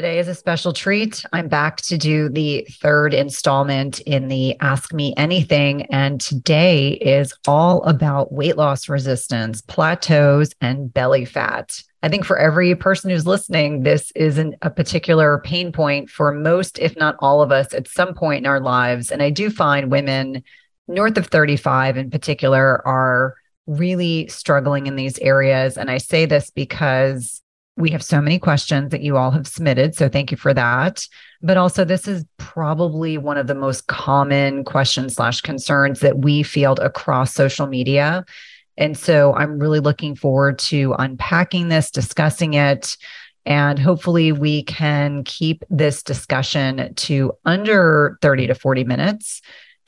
Today is a special treat. I'm back to do the third installment in the Ask Me Anything. And today is all about weight loss resistance, plateaus, and belly fat. I think for every person who's listening, this isn't a particular pain point for most, if not all of us, at some point in our lives. And I do find women north of 35 in particular are really struggling in these areas. And I say this because we have so many questions that you all have submitted. So thank you for that. But also, this is probably one of the most common questions slash concerns that we field across social media. And so I'm really looking forward to unpacking this, discussing it, and hopefully we can keep this discussion to under 30 to 40 minutes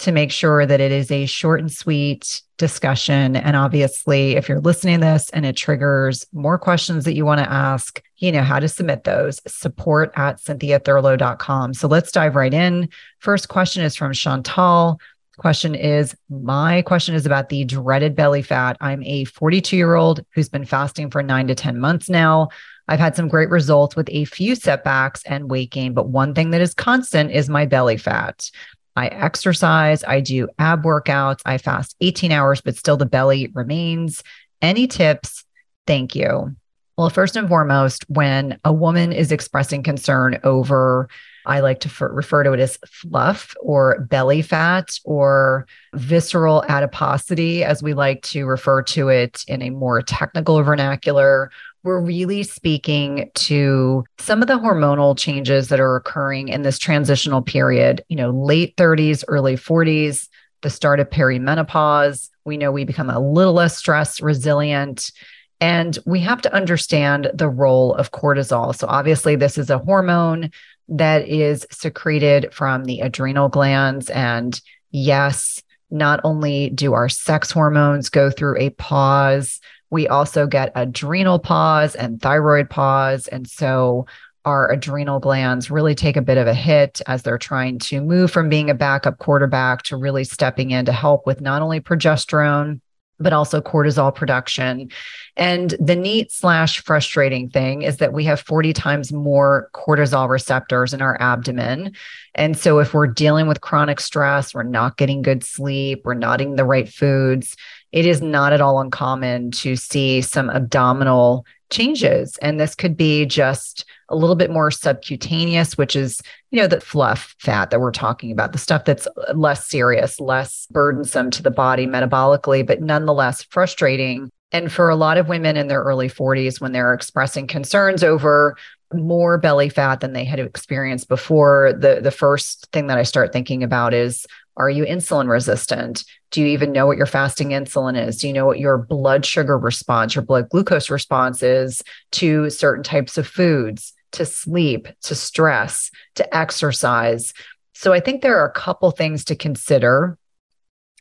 to make sure that it is a short and sweet discussion. And obviously, if you're listening to this and it triggers more questions that you want to ask, you know how to submit those support at cynthiathurlow.com. So let's dive right in. First question is from Chantal. Question is My question is about the dreaded belly fat. I'm a 42 year old who's been fasting for nine to 10 months now. I've had some great results with a few setbacks and weight gain, but one thing that is constant is my belly fat. I exercise, I do ab workouts, I fast 18 hours, but still the belly remains. Any tips? Thank you. Well, first and foremost, when a woman is expressing concern over, I like to f- refer to it as fluff or belly fat or visceral adiposity, as we like to refer to it in a more technical vernacular, we're really speaking to some of the hormonal changes that are occurring in this transitional period, you know, late 30s, early 40s, the start of perimenopause. We know we become a little less stress resilient. And we have to understand the role of cortisol. So, obviously, this is a hormone that is secreted from the adrenal glands. And yes, not only do our sex hormones go through a pause, we also get adrenal pause and thyroid pause. And so our adrenal glands really take a bit of a hit as they're trying to move from being a backup quarterback to really stepping in to help with not only progesterone, but also cortisol production. And the neat slash frustrating thing is that we have 40 times more cortisol receptors in our abdomen. And so if we're dealing with chronic stress, we're not getting good sleep, we're not eating the right foods, it is not at all uncommon to see some abdominal changes. And this could be just a little bit more subcutaneous, which is, you know, the fluff fat that we're talking about, the stuff that's less serious, less burdensome to the body metabolically, but nonetheless frustrating. And for a lot of women in their early 40s, when they're expressing concerns over more belly fat than they had experienced before, the, the first thing that I start thinking about is are you insulin resistant? Do you even know what your fasting insulin is? Do you know what your blood sugar response, your blood glucose response is to certain types of foods, to sleep, to stress, to exercise? So I think there are a couple things to consider.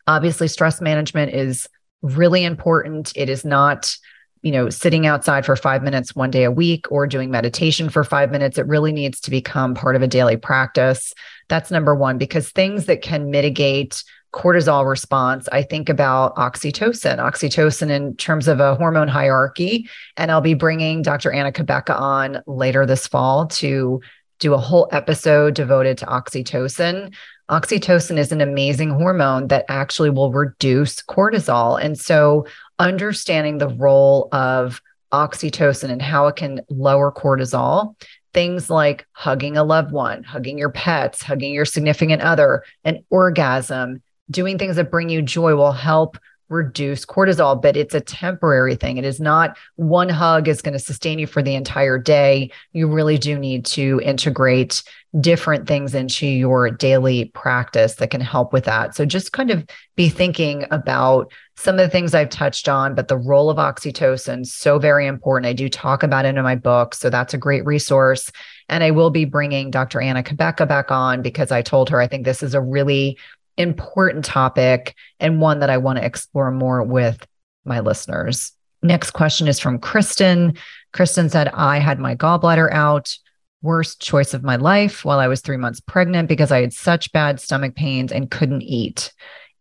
Obviously, stress management is really important. It is not you know, sitting outside for five minutes one day a week or doing meditation for five minutes. It really needs to become part of a daily practice. That's number one, because things that can mitigate cortisol response, I think about oxytocin, oxytocin in terms of a hormone hierarchy. And I'll be bringing Dr. Anna Cabeca on later this fall to do a whole episode devoted to oxytocin. Oxytocin is an amazing hormone that actually will reduce cortisol. And so understanding the role of oxytocin and how it can lower cortisol. Things like hugging a loved one, hugging your pets, hugging your significant other, an orgasm, doing things that bring you joy will help reduce cortisol, but it's a temporary thing. It is not one hug is going to sustain you for the entire day. You really do need to integrate different things into your daily practice that can help with that. So just kind of be thinking about some of the things I've touched on, but the role of oxytocin so very important. I do talk about it in my book, so that's a great resource. And I will be bringing Dr. Anna Cabeca back on because I told her I think this is a really important topic and one that I want to explore more with my listeners. Next question is from Kristen. Kristen said, I had my gallbladder out, worst choice of my life while I was three months pregnant because I had such bad stomach pains and couldn't eat.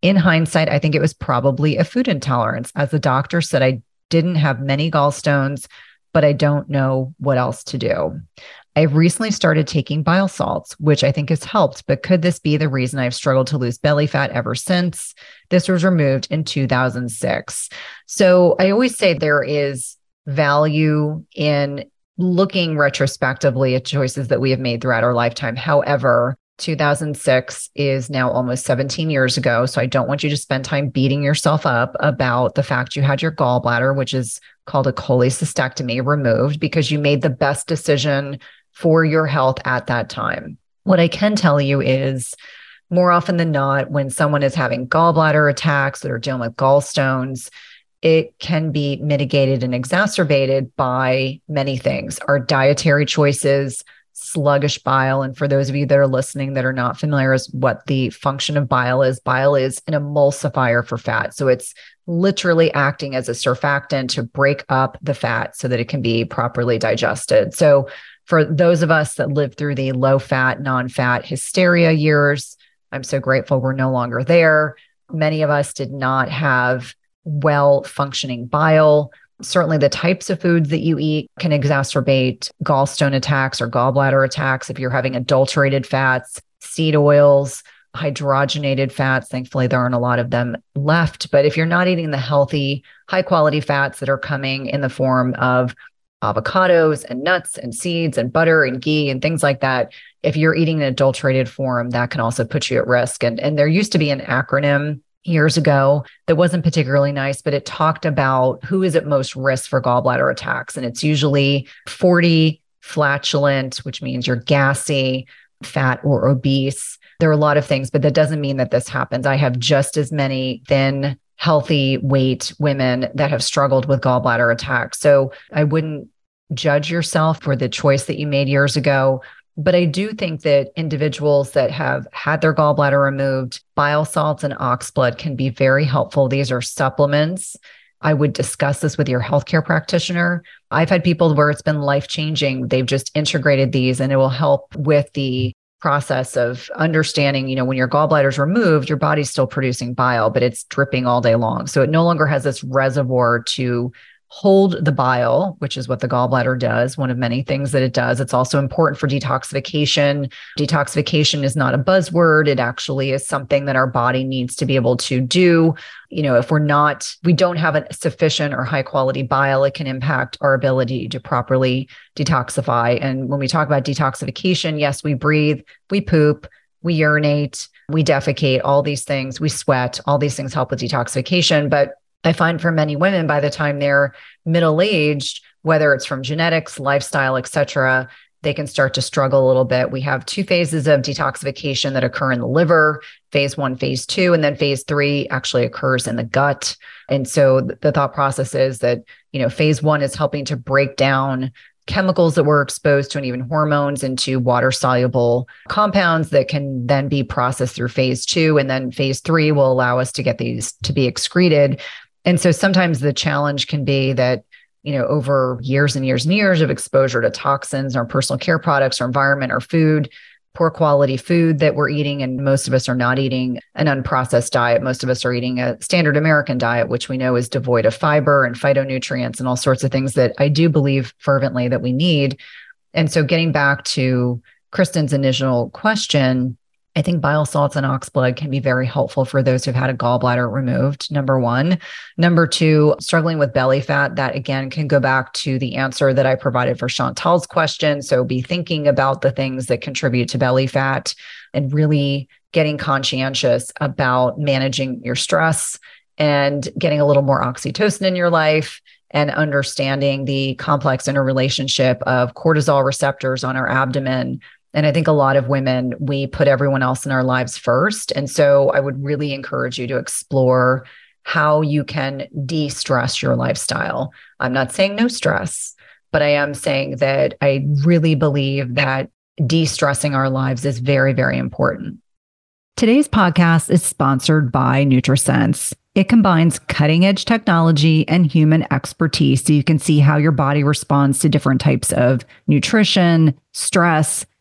In hindsight, I think it was probably a food intolerance. As the doctor said, I didn't have many gallstones, but I don't know what else to do. I've recently started taking bile salts, which I think has helped, but could this be the reason I've struggled to lose belly fat ever since? This was removed in 2006. So I always say there is value in looking retrospectively at choices that we have made throughout our lifetime. However, 2006 is now almost 17 years ago. So I don't want you to spend time beating yourself up about the fact you had your gallbladder, which is called a cholecystectomy, removed because you made the best decision for your health at that time. What I can tell you is more often than not, when someone is having gallbladder attacks are dealing with gallstones, it can be mitigated and exacerbated by many things our dietary choices, sluggish bile. And for those of you that are listening that are not familiar with what the function of bile is, bile is an emulsifier for fat. So it's literally acting as a surfactant to break up the fat so that it can be properly digested. So for those of us that lived through the low fat, non fat hysteria years, I'm so grateful we're no longer there. Many of us did not have well functioning bile. Certainly, the types of foods that you eat can exacerbate gallstone attacks or gallbladder attacks if you're having adulterated fats, seed oils, hydrogenated fats. Thankfully, there aren't a lot of them left. But if you're not eating the healthy, high quality fats that are coming in the form of avocados and nuts and seeds and butter and ghee and things like that, if you're eating an adulterated form, that can also put you at risk. And, and there used to be an acronym years ago that wasn't particularly nice, but it talked about who is at most risk for gallbladder attacks. And it's usually 40 flatulent, which means you're gassy, fat, or obese. There are a lot of things, but that doesn't mean that this happens. I have just as many thin, healthy weight women that have struggled with gallbladder attacks. So I wouldn't judge yourself for the choice that you made years ago but I do think that individuals that have had their gallbladder removed, bile salts and ox blood can be very helpful. These are supplements. I would discuss this with your healthcare practitioner. I've had people where it's been life changing. They've just integrated these and it will help with the process of understanding, you know, when your gallbladder is removed, your body's still producing bile, but it's dripping all day long. So it no longer has this reservoir to hold the bile, which is what the gallbladder does, one of many things that it does. It's also important for detoxification. Detoxification is not a buzzword, it actually is something that our body needs to be able to do. You know, if we're not, we don't have a sufficient or high quality bile, it can impact our ability to properly detoxify. And when we talk about detoxification, yes, we breathe, we poop, we urinate, we defecate, all these things, we sweat, all these things help with detoxification. But I find for many women by the time they're middle aged, whether it's from genetics, lifestyle, etc., they can start to struggle a little bit. We have two phases of detoxification that occur in the liver phase one, phase two, and then phase three actually occurs in the gut. And so the thought process is that, you know, phase one is helping to break down chemicals that we're exposed to and even hormones into water soluble compounds that can then be processed through phase two. And then phase three will allow us to get these to be excreted and so sometimes the challenge can be that, you know, over years and years and years of exposure to toxins or personal care products or environment or food, poor quality food that we're eating. And most of us are not eating an unprocessed diet. Most of us are eating a standard American diet, which we know is devoid of fiber and phytonutrients and all sorts of things that I do believe fervently that we need. And so getting back to Kristen's initial question, I think bile salts and ox blood can be very helpful for those who've had a gallbladder removed. Number one. Number two, struggling with belly fat, that again can go back to the answer that I provided for Chantal's question. So be thinking about the things that contribute to belly fat and really getting conscientious about managing your stress and getting a little more oxytocin in your life and understanding the complex interrelationship of cortisol receptors on our abdomen and I think a lot of women, we put everyone else in our lives first. And so I would really encourage you to explore how you can de stress your lifestyle. I'm not saying no stress, but I am saying that I really believe that de stressing our lives is very, very important. Today's podcast is sponsored by NutriSense. It combines cutting edge technology and human expertise so you can see how your body responds to different types of nutrition, stress,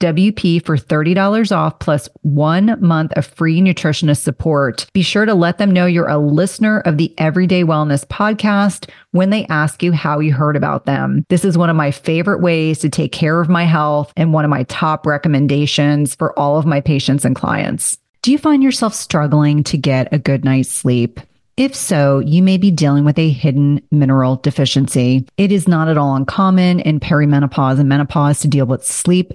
WP for $30 off plus one month of free nutritionist support. Be sure to let them know you're a listener of the Everyday Wellness podcast when they ask you how you heard about them. This is one of my favorite ways to take care of my health and one of my top recommendations for all of my patients and clients. Do you find yourself struggling to get a good night's sleep? If so, you may be dealing with a hidden mineral deficiency. It is not at all uncommon in perimenopause and menopause to deal with sleep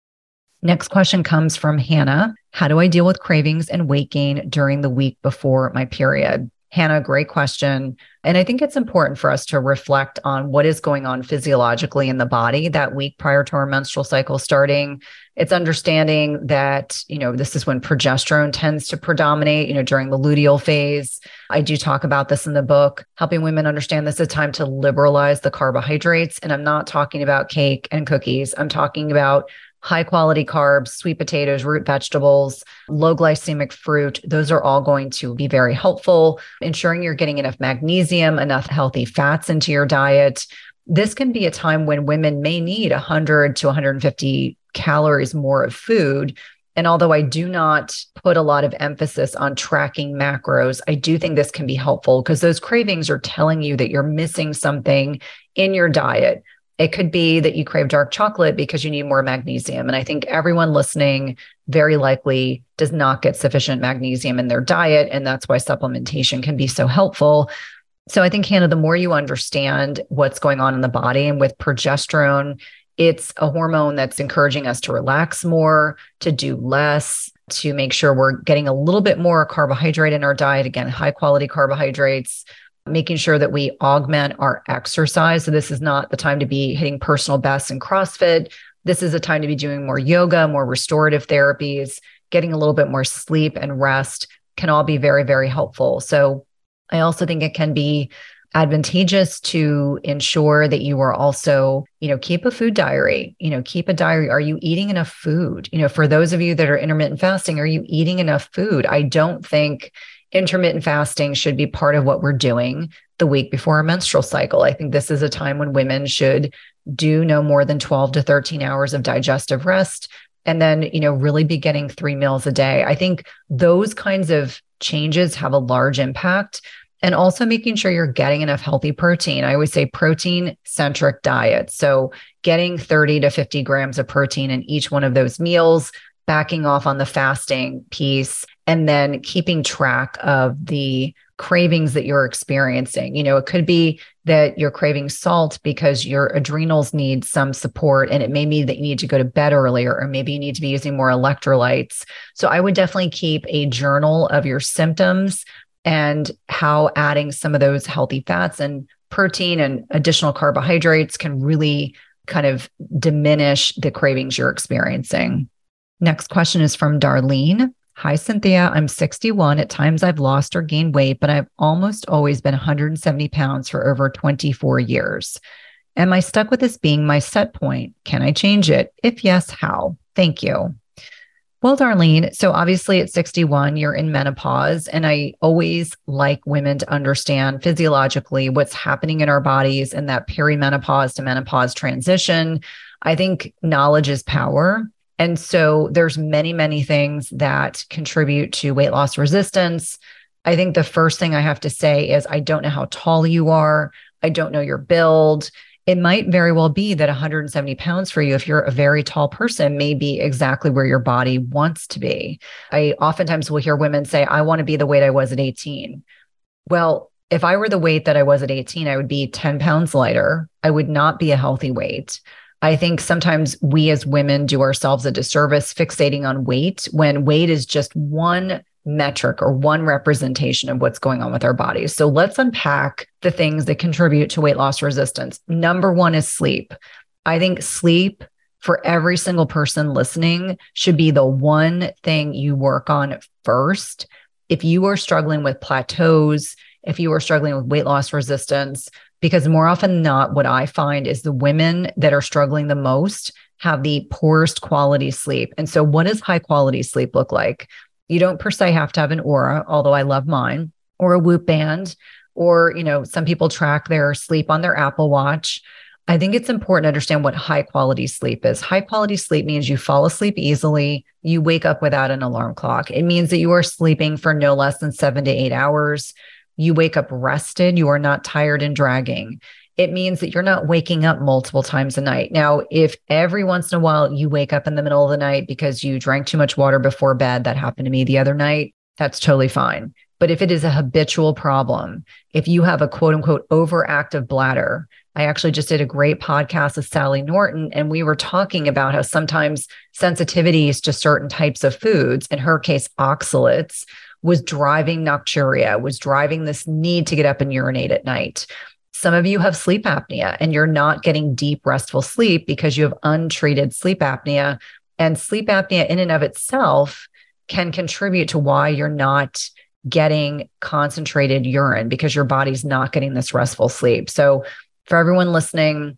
Next question comes from Hannah. How do I deal with cravings and weight gain during the week before my period? Hannah, great question. And I think it's important for us to reflect on what is going on physiologically in the body that week prior to our menstrual cycle starting. It's understanding that, you know, this is when progesterone tends to predominate, you know, during the luteal phase. I do talk about this in the book, helping women understand this is a time to liberalize the carbohydrates. And I'm not talking about cake and cookies. I'm talking about high quality carbs, sweet potatoes, root vegetables, low glycemic fruit. Those are all going to be very helpful. Ensuring you're getting enough magnesium, enough healthy fats into your diet. This can be a time when women may need 100 to 150 calories more of food. And although I do not put a lot of emphasis on tracking macros, I do think this can be helpful because those cravings are telling you that you're missing something in your diet it could be that you crave dark chocolate because you need more magnesium. And I think everyone listening very likely does not get sufficient magnesium in their diet. And that's why supplementation can be so helpful. So I think, Hannah, the more you understand what's going on in the body and with progesterone, it's a hormone that's encouraging us to relax more, to do less, to make sure we're getting a little bit more carbohydrate in our diet. Again, high quality carbohydrates, making sure that we augment our exercise. So, this is not the time to be hitting personal bests in CrossFit. This is a time to be doing more yoga, more restorative therapies, getting a little bit more sleep and rest can all be very, very helpful. So, I also think it can be advantageous to ensure that you are also, you know, keep a food diary, you know, keep a diary. Are you eating enough food? You know, for those of you that are intermittent fasting, are you eating enough food? I don't think intermittent fasting should be part of what we're doing the week before a menstrual cycle. I think this is a time when women should do no more than 12 to 13 hours of digestive rest and then, you know, really be getting three meals a day. I think those kinds of changes have a large impact and also making sure you're getting enough healthy protein. I always say protein centric diet. So, getting 30 to 50 grams of protein in each one of those meals, backing off on the fasting piece, and then keeping track of the cravings that you're experiencing. You know, it could be that you're craving salt because your adrenals need some support, and it may mean that you need to go to bed earlier, or maybe you need to be using more electrolytes. So I would definitely keep a journal of your symptoms and how adding some of those healthy fats and protein and additional carbohydrates can really kind of diminish the cravings you're experiencing. Next question is from Darlene. Hi, Cynthia. I'm 61. At times I've lost or gained weight, but I've almost always been 170 pounds for over 24 years. Am I stuck with this being my set point? Can I change it? If yes, how? Thank you. Well, Darlene, so obviously at 61, you're in menopause. And I always like women to understand physiologically what's happening in our bodies in that perimenopause to menopause transition. I think knowledge is power. And so there's many, many things that contribute to weight loss resistance. I think the first thing I have to say is I don't know how tall you are. I don't know your build. It might very well be that 170 pounds for you, if you're a very tall person, may be exactly where your body wants to be. I oftentimes will hear women say, I want to be the weight I was at 18. Well, if I were the weight that I was at 18, I would be 10 pounds lighter. I would not be a healthy weight. I think sometimes we as women do ourselves a disservice fixating on weight when weight is just one metric or one representation of what's going on with our bodies. So let's unpack the things that contribute to weight loss resistance. Number one is sleep. I think sleep for every single person listening should be the one thing you work on first. If you are struggling with plateaus, if you are struggling with weight loss resistance, because more often than not, what I find is the women that are struggling the most have the poorest quality sleep. And so, what does high quality sleep look like? You don't per se have to have an Oura, although I love mine, or a Whoop band, or you know, some people track their sleep on their Apple Watch. I think it's important to understand what high quality sleep is. High quality sleep means you fall asleep easily, you wake up without an alarm clock. It means that you are sleeping for no less than seven to eight hours you wake up rested, you are not tired and dragging. It means that you're not waking up multiple times a night. Now, if every once in a while you wake up in the middle of the night because you drank too much water before bed, that happened to me the other night, that's totally fine. But if it is a habitual problem, if you have a quote unquote overactive bladder, I actually just did a great podcast with Sally Norton, and we were talking about how sometimes sensitivities to certain types of foods, in her case, oxalates, was driving nocturia, was driving this need to get up and urinate at night. Some of you have sleep apnea and you're not getting deep, restful sleep because you have untreated sleep apnea. And sleep apnea, in and of itself, can contribute to why you're not getting concentrated urine because your body's not getting this restful sleep. So, for everyone listening,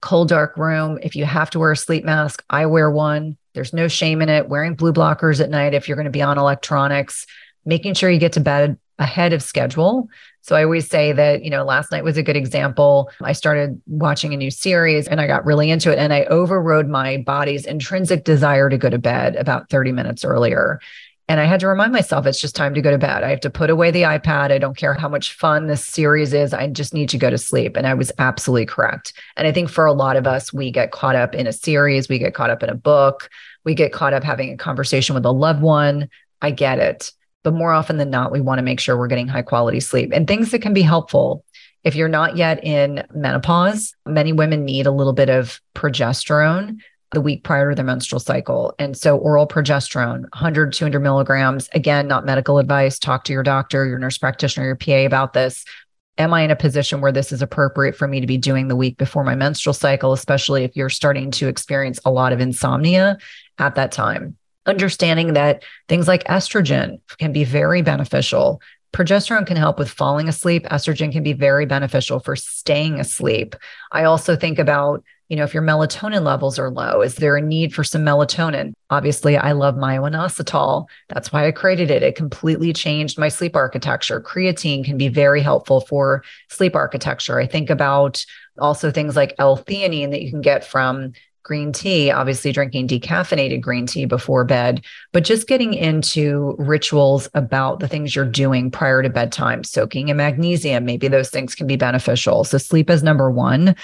cold, dark room. If you have to wear a sleep mask, I wear one. There's no shame in it. Wearing blue blockers at night if you're going to be on electronics, making sure you get to bed ahead of schedule. So I always say that, you know, last night was a good example. I started watching a new series and I got really into it and I overrode my body's intrinsic desire to go to bed about 30 minutes earlier. And I had to remind myself it's just time to go to bed. I have to put away the iPad. I don't care how much fun this series is. I just need to go to sleep. And I was absolutely correct. And I think for a lot of us, we get caught up in a series, we get caught up in a book, we get caught up having a conversation with a loved one. I get it. But more often than not, we want to make sure we're getting high quality sleep and things that can be helpful. If you're not yet in menopause, many women need a little bit of progesterone the week prior to their menstrual cycle. And so oral progesterone, 100, 200 milligrams, again, not medical advice. Talk to your doctor, your nurse practitioner, your PA about this. Am I in a position where this is appropriate for me to be doing the week before my menstrual cycle, especially if you're starting to experience a lot of insomnia at that time? Understanding that things like estrogen can be very beneficial. Progesterone can help with falling asleep. Estrogen can be very beneficial for staying asleep. I also think about you know, if your melatonin levels are low, is there a need for some melatonin? Obviously, I love myo-inositol. That's why I created it. It completely changed my sleep architecture. Creatine can be very helpful for sleep architecture. I think about also things like L-theanine that you can get from green tea, obviously drinking decaffeinated green tea before bed, but just getting into rituals about the things you're doing prior to bedtime, soaking in magnesium, maybe those things can be beneficial. So sleep is number one.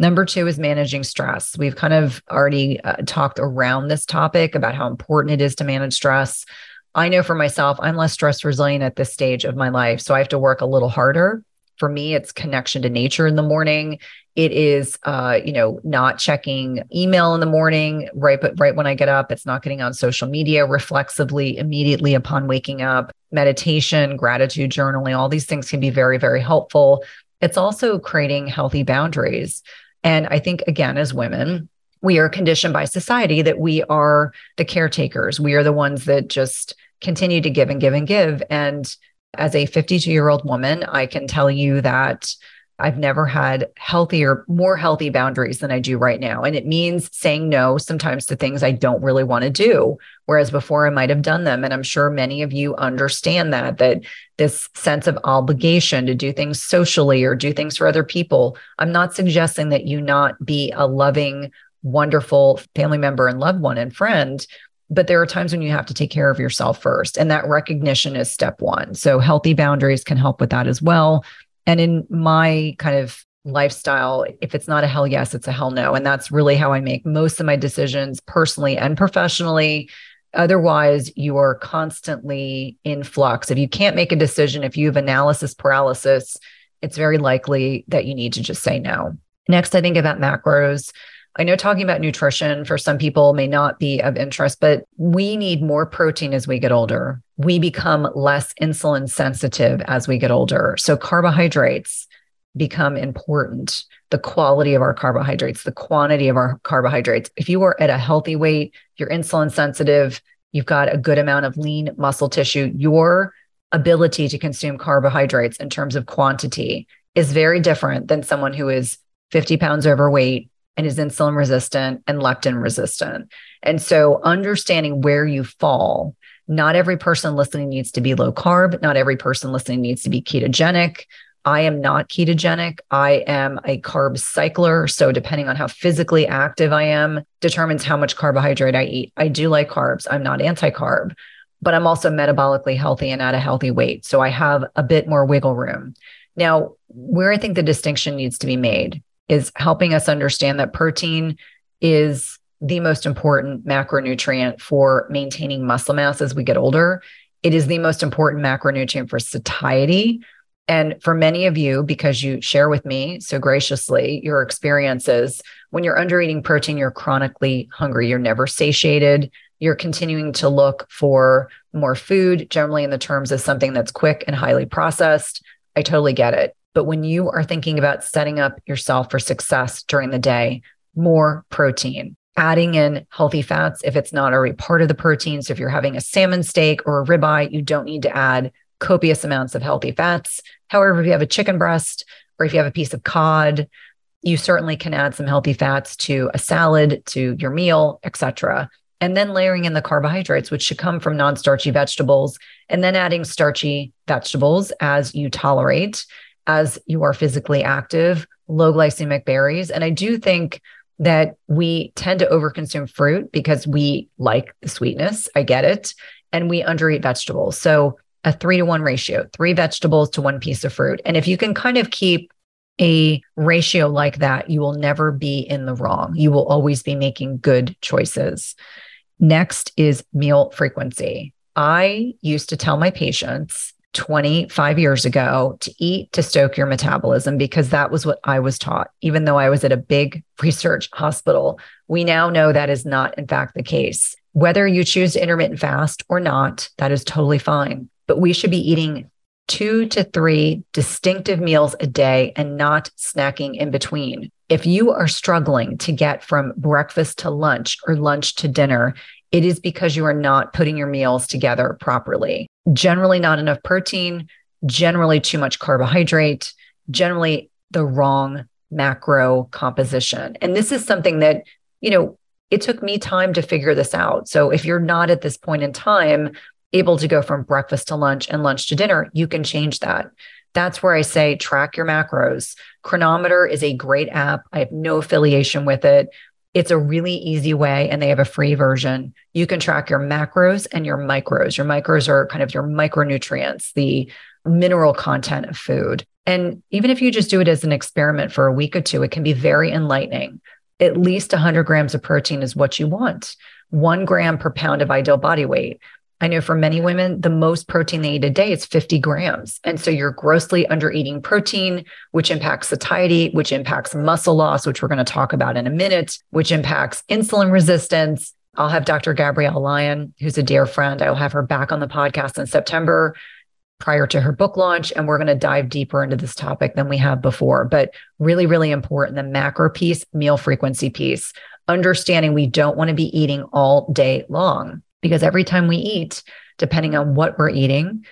Number two is managing stress. We've kind of already uh, talked around this topic about how important it is to manage stress. I know for myself, I'm less stress resilient at this stage of my life. So I have to work a little harder. For me, it's connection to nature in the morning. It is, uh, you know, not checking email in the morning right, but right when I get up. It's not getting on social media reflexively immediately upon waking up. Meditation, gratitude journaling, all these things can be very, very helpful. It's also creating healthy boundaries. And I think, again, as women, we are conditioned by society that we are the caretakers. We are the ones that just continue to give and give and give. And as a 52 year old woman, I can tell you that I've never had healthier, more healthy boundaries than I do right now. And it means saying no sometimes to things I don't really want to do. Whereas before I might have done them. And I'm sure many of you understand that, that this sense of obligation to do things socially or do things for other people. I'm not suggesting that you not be a loving, wonderful family member and loved one and friend. But there are times when you have to take care of yourself first. And that recognition is step one. So healthy boundaries can help with that as well and in my kind of lifestyle, if it's not a hell yes, it's a hell no. And that's really how I make most of my decisions personally and professionally. Otherwise, you are constantly in flux. If you can't make a decision, if you have analysis paralysis, it's very likely that you need to just say no. Next, I think about macros. I know talking about nutrition for some people may not be of interest, but we need more protein as we get older. We become less insulin sensitive as we get older. So carbohydrates become important. The quality of our carbohydrates, the quantity of our carbohydrates. If you are at a healthy weight, you're insulin sensitive, you've got a good amount of lean muscle tissue, your ability to consume carbohydrates in terms of quantity is very different than someone who is 50 pounds overweight and is insulin resistant and leptin resistant. And so understanding where you fall, not every person listening needs to be low carb, not every person listening needs to be ketogenic. I am not ketogenic. I am a carb cycler. So, depending on how physically active I am, determines how much carbohydrate I eat. I do like carbs. I'm not anti carb, but I'm also metabolically healthy and at a healthy weight. So, I have a bit more wiggle room. Now, where I think the distinction needs to be made is helping us understand that protein is the most important macronutrient for maintaining muscle mass as we get older. It is the most important macronutrient for satiety. And for many of you, because you share with me so graciously your experiences, when you're under eating protein, you're chronically hungry. You're never satiated. You're continuing to look for more food, generally in the terms of something that's quick and highly processed. I totally get it. But when you are thinking about setting up yourself for success during the day, more protein, adding in healthy fats if it's not already part of the protein. So if you're having a salmon steak or a ribeye, you don't need to add copious amounts of healthy fats. However, if you have a chicken breast or if you have a piece of cod, you certainly can add some healthy fats to a salad, to your meal, etc. And then layering in the carbohydrates, which should come from non starchy vegetables, and then adding starchy vegetables as you tolerate, as you are physically active, low glycemic berries. And I do think that we tend to overconsume fruit because we like the sweetness. I get it. And we undereat vegetables. So a three to one ratio, three vegetables to one piece of fruit. And if you can kind of keep a ratio like that, you will never be in the wrong. You will always be making good choices. Next is meal frequency. I used to tell my patients 25 years ago to eat to stoke your metabolism because that was what I was taught. Even though I was at a big research hospital, we now know that is not, in fact, the case. Whether you choose to intermittent fast or not, that is totally fine. But we should be eating two to three distinctive meals a day and not snacking in between. If you are struggling to get from breakfast to lunch or lunch to dinner, it is because you are not putting your meals together properly. Generally, not enough protein, generally, too much carbohydrate, generally, the wrong macro composition. And this is something that, you know, it took me time to figure this out. So if you're not at this point in time able to go from breakfast to lunch and lunch to dinner, you can change that. That's where I say track your macros. Cronometer is a great app. I have no affiliation with it. It's a really easy way, and they have a free version. You can track your macros and your micros. Your micros are kind of your micronutrients, the mineral content of food. And even if you just do it as an experiment for a week or two, it can be very enlightening. At least 100 grams of protein is what you want, one gram per pound of ideal body weight. I know for many women, the most protein they eat a day is 50 grams. And so you're grossly under eating protein, which impacts satiety, which impacts muscle loss, which we're going to talk about in a minute, which impacts insulin resistance. I'll have Dr. Gabrielle Lyon, who's a dear friend. I'll have her back on the podcast in September prior to her book launch. And we're going to dive deeper into this topic than we have before. But really, really important the macro piece, meal frequency piece, understanding we don't want to be eating all day long because every time we eat, depending on what we're eating,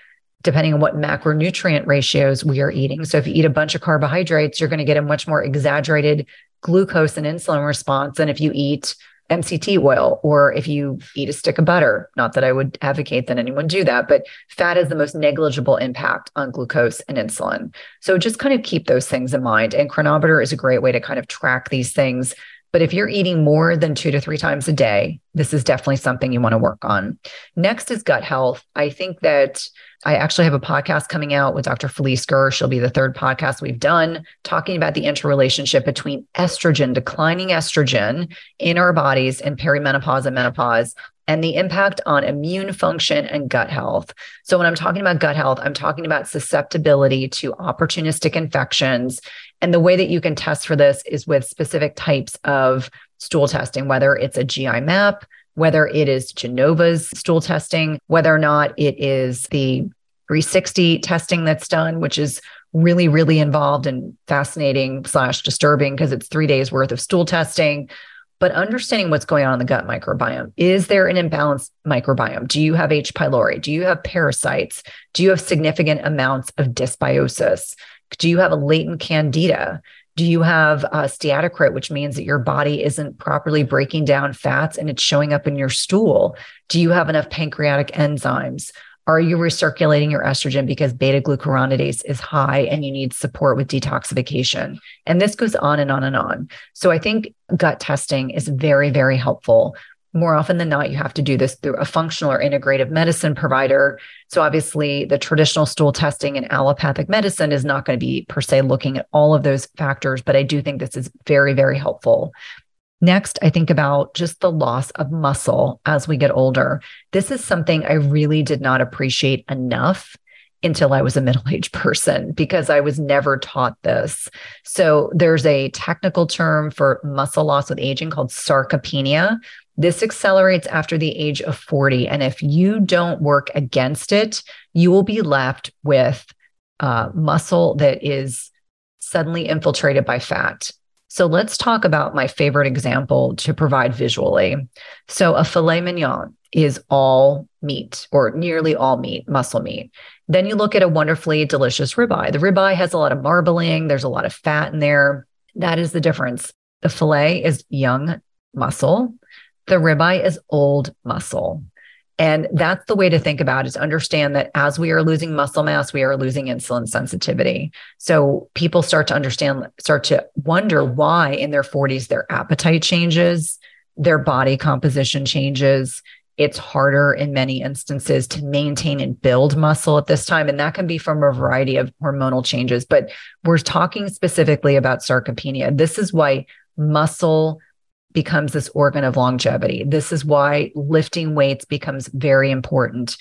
depending on what macronutrient ratios we are eating. So if you eat a bunch of carbohydrates, you're going to get a much more exaggerated glucose and insulin response than if you eat MCT oil or if you eat a stick of butter. Not that I would advocate that anyone do that, but fat has the most negligible impact on glucose and insulin. So just kind of keep those things in mind. And Cronometer is a great way to kind of track these things but if you're eating more than two to three times a day, this is definitely something you want to work on. Next is gut health. I think that I actually have a podcast coming out with Dr. Felice Gersh. She'll be the third podcast we've done talking about the interrelationship between estrogen, declining estrogen in our bodies and perimenopause and menopause, and the impact on immune function and gut health. So, when I'm talking about gut health, I'm talking about susceptibility to opportunistic infections and the way that you can test for this is with specific types of stool testing, whether it's a GI map, whether it is Genova's stool testing, whether or not it is the 360 testing that's done, which is really, really involved and fascinating slash disturbing because it's three days worth of stool testing. But understanding what's going on in the gut microbiome. Is there an imbalanced microbiome? Do you have H. pylori? Do you have parasites? Do you have significant amounts of dysbiosis? Do you have a latent candida? Do you have uh, a steatocrit, which means that your body isn't properly breaking down fats and it's showing up in your stool? Do you have enough pancreatic enzymes? Are you recirculating your estrogen because beta glucuronidase is high and you need support with detoxification? And this goes on and on and on. So I think gut testing is very, very helpful more often than not, you have to do this through a functional or integrative medicine provider. So, obviously, the traditional stool testing in allopathic medicine is not going to be per se looking at all of those factors, but I do think this is very, very helpful. Next, I think about just the loss of muscle as we get older. This is something I really did not appreciate enough until I was a middle aged person because I was never taught this. So, there's a technical term for muscle loss with aging called sarcopenia, this accelerates after the age of 40. And if you don't work against it, you will be left with uh, muscle that is suddenly infiltrated by fat. So let's talk about my favorite example to provide visually. So a filet mignon is all meat or nearly all meat, muscle meat. Then you look at a wonderfully delicious ribeye. The ribeye has a lot of marbling, there's a lot of fat in there. That is the difference. The filet is young muscle. The ribeye is old muscle. And that's the way to think about it, is understand that as we are losing muscle mass, we are losing insulin sensitivity. So people start to understand, start to wonder why in their 40s their appetite changes, their body composition changes. It's harder in many instances to maintain and build muscle at this time. And that can be from a variety of hormonal changes. But we're talking specifically about sarcopenia. This is why muscle becomes this organ of longevity. This is why lifting weights becomes very important.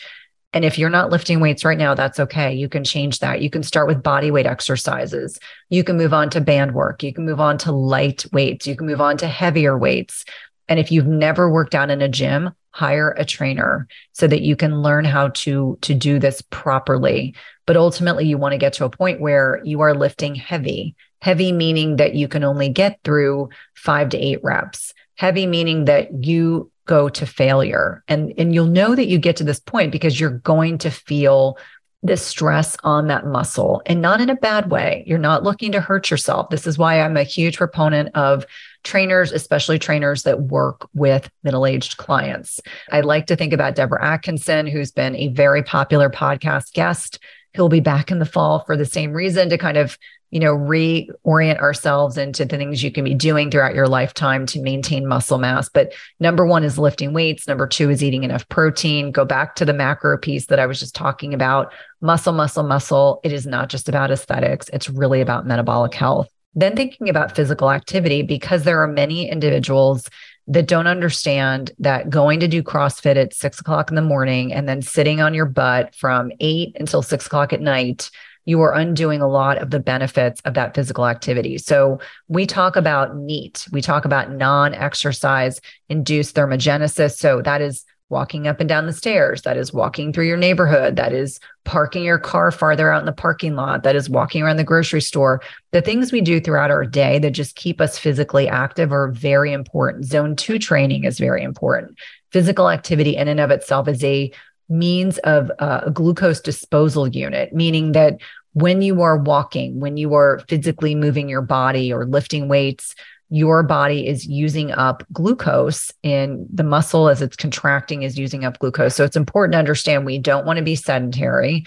And if you're not lifting weights right now, that's okay. You can change that. You can start with body weight exercises. You can move on to band work. You can move on to light weights. You can move on to heavier weights. And if you've never worked out in a gym, hire a trainer so that you can learn how to to do this properly. But ultimately you want to get to a point where you are lifting heavy Heavy meaning that you can only get through five to eight reps. Heavy meaning that you go to failure. And, and you'll know that you get to this point because you're going to feel the stress on that muscle and not in a bad way. You're not looking to hurt yourself. This is why I'm a huge proponent of trainers, especially trainers that work with middle aged clients. I like to think about Deborah Atkinson, who's been a very popular podcast guest. He'll be back in the fall for the same reason to kind of you know, reorient ourselves into the things you can be doing throughout your lifetime to maintain muscle mass. But number one is lifting weights. Number two is eating enough protein. Go back to the macro piece that I was just talking about muscle, muscle, muscle. It is not just about aesthetics, it's really about metabolic health. Then thinking about physical activity, because there are many individuals that don't understand that going to do CrossFit at six o'clock in the morning and then sitting on your butt from eight until six o'clock at night you are undoing a lot of the benefits of that physical activity. So we talk about NEAT, we talk about non exercise induced thermogenesis. So that is walking up and down the stairs, that is walking through your neighborhood, that is parking your car farther out in the parking lot, that is walking around the grocery store. The things we do throughout our day that just keep us physically active are very important. Zone two training is very important. Physical activity in and of itself is a means of uh, a glucose disposal unit, meaning that when you are walking, when you are physically moving your body or lifting weights, your body is using up glucose and the muscle as it's contracting is using up glucose. So it's important to understand we don't want to be sedentary.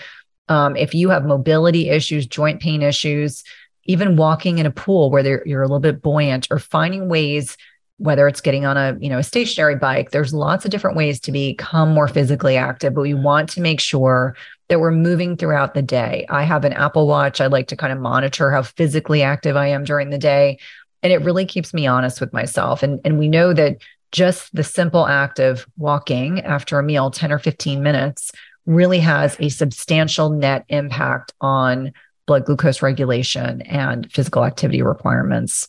Um, if you have mobility issues, joint pain issues, even walking in a pool where you're a little bit buoyant or finding ways whether it's getting on a you know a stationary bike there's lots of different ways to become more physically active but we want to make sure that we're moving throughout the day. I have an apple watch. I like to kind of monitor how physically active i am during the day and it really keeps me honest with myself. And and we know that just the simple act of walking after a meal 10 or 15 minutes really has a substantial net impact on blood glucose regulation and physical activity requirements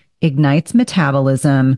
ignites metabolism,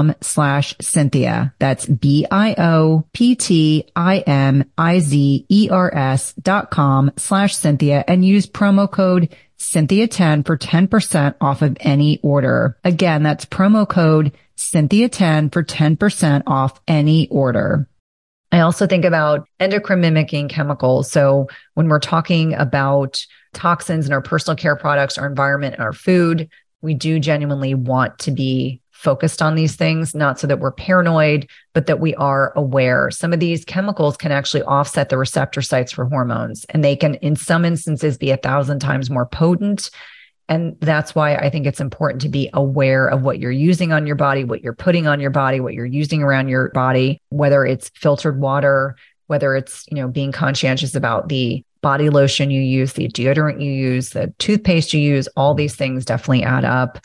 com slash Cynthia. That's B-I-O-P-T-I-M-I-Z-E-R-S dot com slash Cynthia and use promo code Cynthia 10 for 10% off of any order. Again, that's promo code Cynthia 10 for 10% off any order. I also think about endocrine mimicking chemicals. So when we're talking about toxins in our personal care products, our environment, and our food, we do genuinely want to be focused on these things, not so that we're paranoid, but that we are aware. Some of these chemicals can actually offset the receptor sites for hormones, and they can, in some instances, be a thousand times more potent. And that's why I think it's important to be aware of what you're using on your body, what you're putting on your body, what you're using around your body, whether it's filtered water, whether it's, you know, being conscientious about the body lotion you use, the deodorant you use, the toothpaste you use, all these things definitely add up.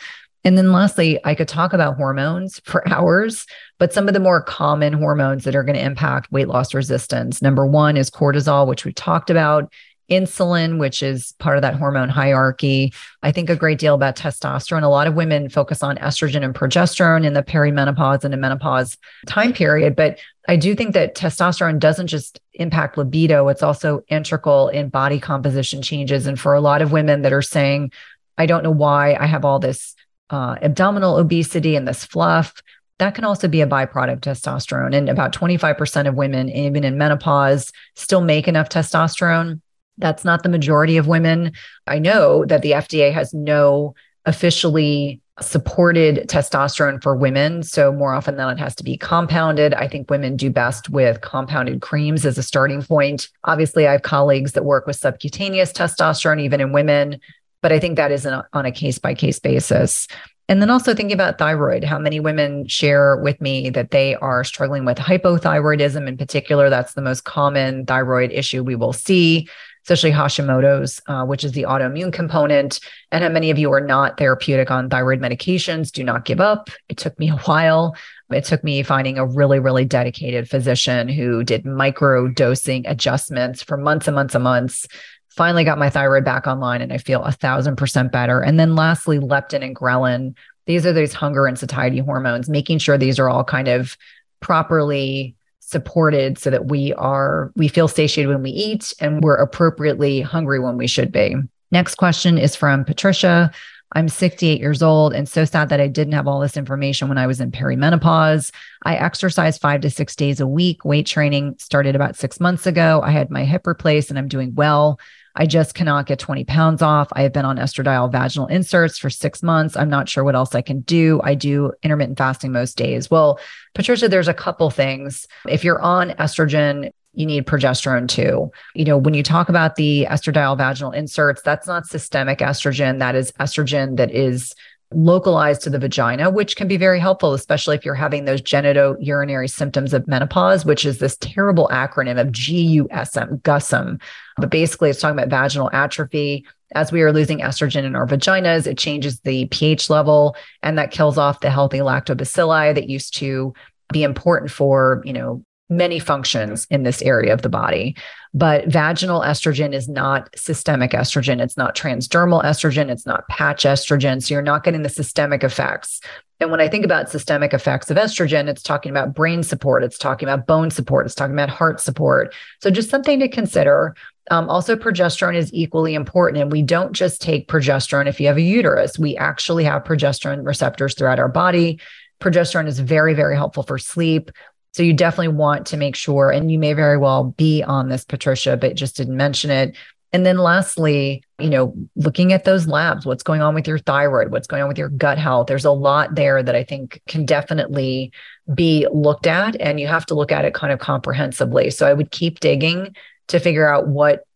And then lastly, I could talk about hormones for hours, but some of the more common hormones that are going to impact weight loss resistance. Number one is cortisol, which we talked about, insulin, which is part of that hormone hierarchy. I think a great deal about testosterone. A lot of women focus on estrogen and progesterone in the perimenopause and the menopause time period, but I do think that testosterone doesn't just impact libido, it's also integral in body composition changes. And for a lot of women that are saying, I don't know why I have all this uh, abdominal obesity and this fluff, that can also be a byproduct of testosterone. And about 25% of women, even in menopause, still make enough testosterone. That's not the majority of women. I know that the FDA has no officially supported testosterone for women. So, more often than not, it has to be compounded. I think women do best with compounded creams as a starting point. Obviously, I have colleagues that work with subcutaneous testosterone, even in women but I think that is an, on a case by case basis. And then also thinking about thyroid, how many women share with me that they are struggling with hypothyroidism in particular. That's the most common thyroid issue we will see, especially Hashimoto's, uh, which is the autoimmune component. And how many of you are not therapeutic on thyroid medications? Do not give up. It took me a while. It took me finding a really, really dedicated physician who did micro dosing adjustments for months and months and months finally got my thyroid back online and I feel a thousand percent better. And then lastly, leptin and ghrelin. These are those hunger and satiety hormones, making sure these are all kind of properly supported so that we are we feel satiated when we eat and we're appropriately hungry when we should be. Next question is from Patricia. I'm 68 years old and so sad that I didn't have all this information when I was in perimenopause. I exercise five to six days a week. Weight training started about six months ago. I had my hip replaced and I'm doing well. I just cannot get 20 pounds off. I have been on estradiol vaginal inserts for six months. I'm not sure what else I can do. I do intermittent fasting most days. Well, Patricia, there's a couple things. If you're on estrogen, you need progesterone too. You know, when you talk about the estradiol vaginal inserts, that's not systemic estrogen. That is estrogen that is localized to the vagina, which can be very helpful, especially if you're having those genitourinary symptoms of menopause, which is this terrible acronym of GUSM, GUSM. But basically, it's talking about vaginal atrophy. As we are losing estrogen in our vaginas, it changes the pH level and that kills off the healthy lactobacilli that used to be important for, you know, many functions in this area of the body. But vaginal estrogen is not systemic estrogen. It's not transdermal estrogen. It's not patch estrogen. So you're not getting the systemic effects. And when I think about systemic effects of estrogen, it's talking about brain support, it's talking about bone support, it's talking about heart support. So just something to consider. Um, also, progesterone is equally important. And we don't just take progesterone if you have a uterus, we actually have progesterone receptors throughout our body. Progesterone is very, very helpful for sleep. So you definitely want to make sure, and you may very well be on this, Patricia, but just didn't mention it. And then lastly, you know, looking at those labs, what's going on with your thyroid, what's going on with your gut health. There's a lot there that I think can definitely be looked at, and you have to look at it kind of comprehensively. So I would keep digging to figure out what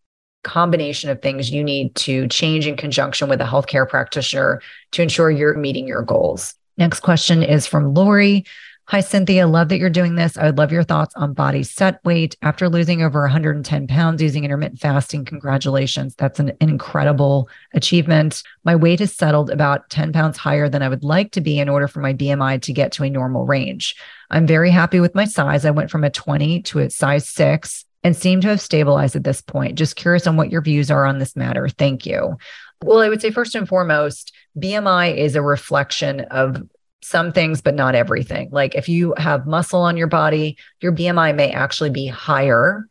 combination of things you need to change in conjunction with a healthcare practitioner to ensure you're meeting your goals. Next question is from Lori. Hi, Cynthia. Love that you're doing this. I would love your thoughts on body set weight after losing over 110 pounds using intermittent fasting. Congratulations. That's an, incredible achievement. My weight has settled about 10 pounds higher than I would like to be in order for my BMI to get to a normal range. I'm very happy with my size. I went from a 20 to a size six and seem to have stabilized at this point. Just curious on what your views are on this matter. Thank you. Well, I would say first and foremost, BMI is a reflection of some things, but not everything. Like if you have muscle on your body, your BMI may actually be higher.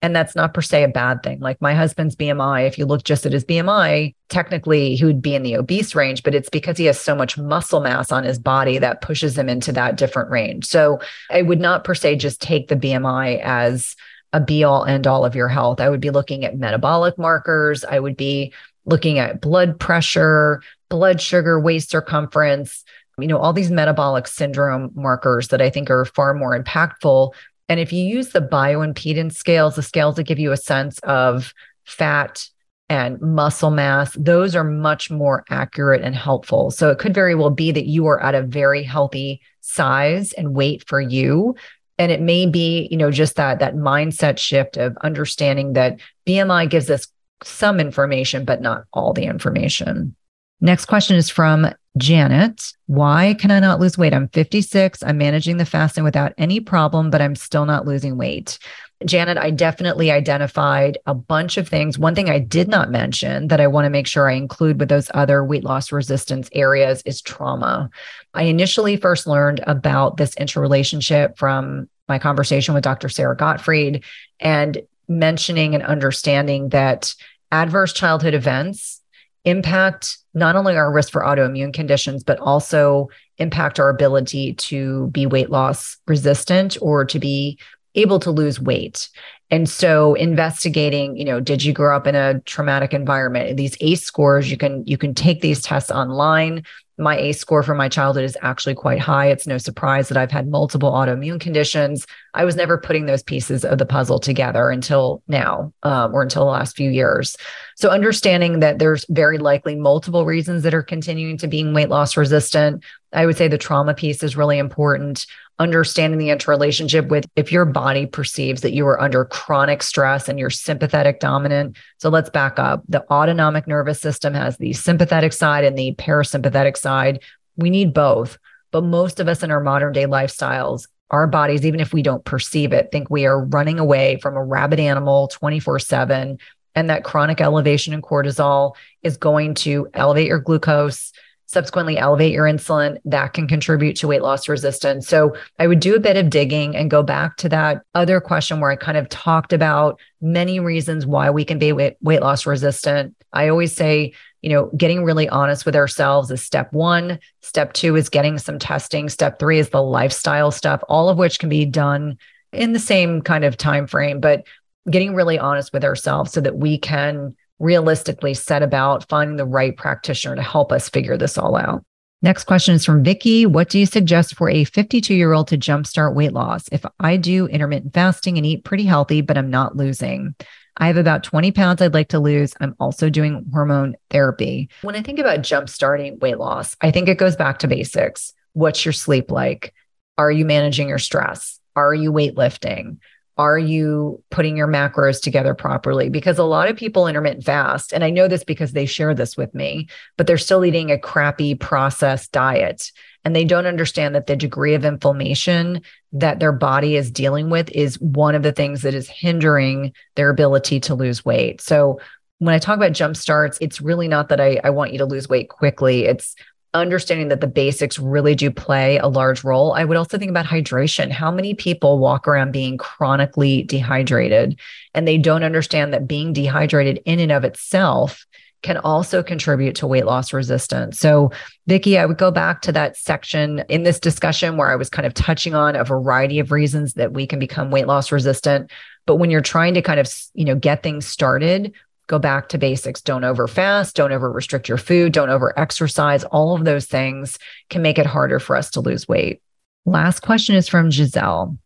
And that's not per se a bad thing. Like my husband's BMI, if you look just at his BMI, technically he would be in the obese range, but it's because he has so much muscle mass on his body that pushes him into that different range. So I would not per se just take the BMI as a be all end all of your health. I would be looking at metabolic markers. I would be looking at blood pressure, blood sugar, waist circumference, you know, all these metabolic syndrome markers that I think are far more impactful. And if you use the bioimpedance scales, the scales that give you a sense of fat and muscle mass, those are much more accurate and helpful. So it could very well be that you are at a very healthy size and weight for you. And it may be, you know, just that that mindset shift of understanding that BMI gives us some information, but not all the information. Next question is from Janet. Why can I not lose weight? I'm 56. I'm managing the fasting without any problem, but I'm still not losing weight. Janet, I definitely identified a bunch of things. One thing I did not mention that I want to make sure I include with those other weight loss resistance areas is trauma. I initially first learned about this interrelationship from my conversation with Dr. Sara Gottfried and mentioning and understanding that adverse childhood events impact not only our risk for autoimmune conditions, but also impact our ability to be weight loss resistant or to be able to lose weight. And so investigating, you know, did you grow up in a traumatic environment? These ACE scores, you can you can take these tests online my ACE score for my childhood is actually quite high. It's no surprise that I've had multiple autoimmune conditions. I was never putting those pieces of the puzzle together until now um, or until the last few years. So, understanding that there's very likely multiple reasons that are continuing to being weight loss resistant, I would say the trauma piece is really important understanding the interrelationship with if your body perceives that you are under chronic stress and you're sympathetic dominant. So let's back up. The autonomic nervous system has the sympathetic side and the parasympathetic side. We need both. But most of us in our modern day lifestyles, our bodies, even if we don't perceive it, think we are running away from a rabid animal 24 7. And that chronic elevation in cortisol is going to elevate your glucose, subsequently elevate your insulin, that can contribute to weight loss resistance. So I would do a bit of digging and go back to that other question where I kind of talked about many reasons why we can be weight, loss resistant. I always say, you know, getting really honest with ourselves is step one. Step two is getting some testing. Step three is the lifestyle stuff, all of which can be done in the same kind of time frame, but getting really honest with ourselves so that we can realistically set about finding the right practitioner to help us figure this all out. Next question is from Vicky. What do you suggest for a 52 year old to jumpstart weight loss? If I do intermittent fasting and eat pretty healthy, but I'm not losing, I have about 20 pounds I'd like to lose. I'm also doing hormone therapy. When I think about jump starting weight loss, I think it goes back to basics. What's your sleep like? Are you managing your stress? Are you weightlifting? Are you putting your macros together properly? Because a lot of people intermittent fast, and I know this because they share this with me, but they're still eating a crappy processed diet. And they don't understand that the degree of inflammation that their body is dealing with is one of the things that is hindering their ability to lose weight. So when I talk about jump starts, it's really not that I, I want you to lose weight quickly. It's understanding that the basics really do play a large role. I would also think about hydration. How many people walk around being chronically dehydrated and they don't understand that being dehydrated in and of itself can also contribute to weight loss resistance. So, Vicki, I would go back to that section in this discussion where I was kind of touching on a variety of reasons that we can become weight loss resistant. But when you're trying to kind of, you know, get things started, go back to basics. Don't over fast, don't over restrict your food, don't over exercise. All of those things can make it harder for us to lose weight. Last question is from Giselle.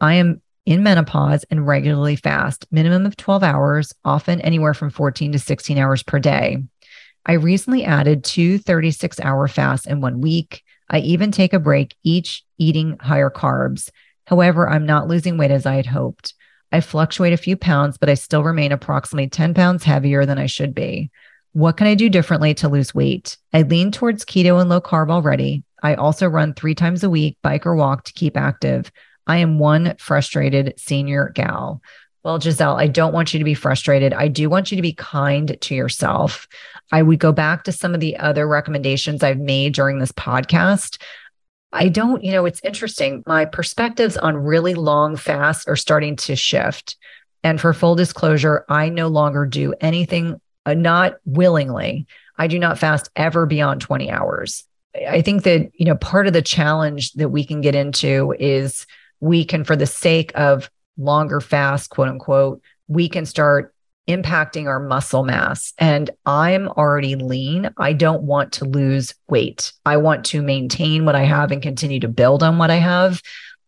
I am in menopause and regularly fast, minimum of 12 hours, often anywhere from 14 to 16 hours per day. I recently added two 36 hour fasts in one week. I even take a break each eating higher carbs. However, I'm not losing weight as I had hoped. I fluctuate a few pounds, but I still remain approximately 10 pounds heavier than I should be. What can I do differently to lose weight? I lean towards keto and low carb already. I also run three times a week, bike or walk to keep active. I am one frustrated senior gal. Well, Giselle, I don't want you to be frustrated. I do want you to be kind to yourself. I would go back to some of the other recommendations I've made during this podcast. I don't, you know, it's interesting. My perspectives on really long fasts are starting to shift. And for full disclosure, I no longer do anything, uh, not willingly. I do not fast ever beyond 20 hours. I think that, you know, part of the challenge that we can get into is we can, for the sake of longer fast, quote unquote, we can start impacting our muscle mass. And I'm already lean. I don't want to lose weight. I want to maintain what I have and continue to build on what I have.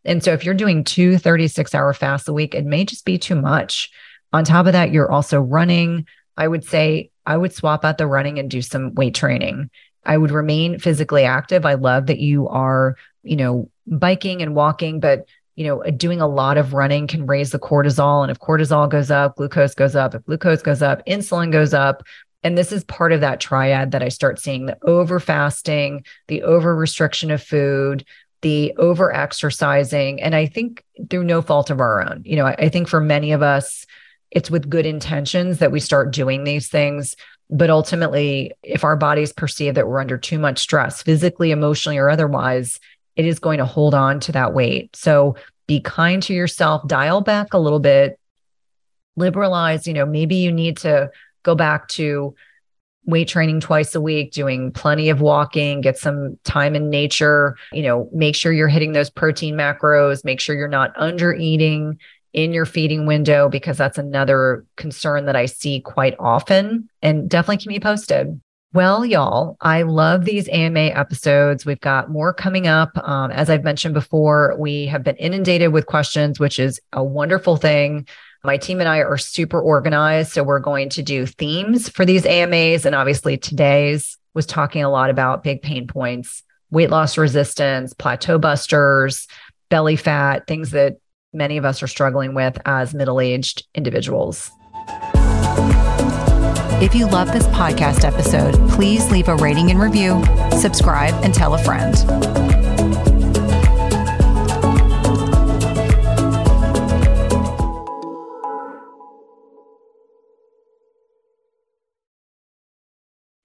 And so if you're doing two 36 hour fasts a week, it may just be too much. On top of that, you're also running. I would say I would swap out the running and do some weight training. I would remain physically active. I love that you are, you know, biking and walking, but you know, uh, doing a lot of running can raise the cortisol. And if cortisol goes up, glucose goes up. If glucose goes up, insulin goes up. And this is part of that triad that I start seeing the over fasting, the over restriction of food, the over exercising. And I think through no fault of our own, you know, I, I think for many of us, it's with good intentions that we start doing these things. But ultimately, if our bodies perceive that we're under too much stress, physically, emotionally, or otherwise, it is going to hold on to that weight. So be kind to yourself, dial back a little bit, liberalize. You know, maybe you need to go back to weight training twice a week, doing plenty of walking, get some time in nature, you know, make sure you're hitting those protein macros, make sure you're not under eating in your feeding window because that's another concern that I see quite often and definitely keep me posted. Well, y'all, I love these AMA episodes. We've got more coming up. Um, as I've mentioned before, we have been inundated with questions, which is a wonderful thing. My team and I are super organized. So we're going to do themes for these AMAs. And obviously, today's was talking a lot about big pain points, weight loss resistance, plateau busters, belly fat, things that many of us are struggling with as middle aged individuals. If you love this podcast episode, please leave a rating and review, subscribe, and tell a friend.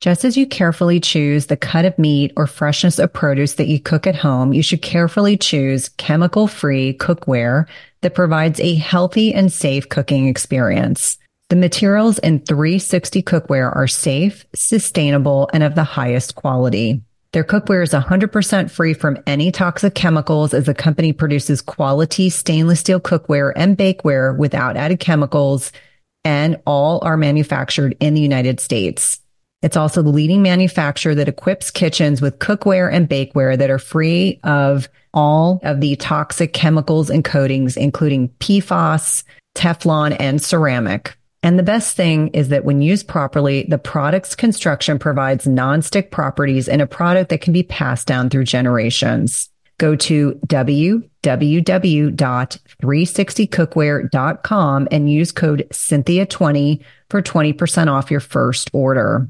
Just as you carefully choose the cut of meat or freshness of produce that you cook at home, you should carefully choose chemical free cookware that provides a healthy and safe cooking experience. The materials in 360 cookware are safe, sustainable, and of the highest quality. Their cookware is 100% free from any toxic chemicals as the company produces quality stainless steel cookware and bakeware without added chemicals, and all are manufactured in the United States. It's also the leading manufacturer that equips kitchens with cookware and bakeware that are free of all of the toxic chemicals and coatings, including PFAS, Teflon, and ceramic. And the best thing is that when used properly, the product's construction provides nonstick properties in a product that can be passed down through generations. Go to www.360cookware.com and use code Cynthia20 for 20% off your first order.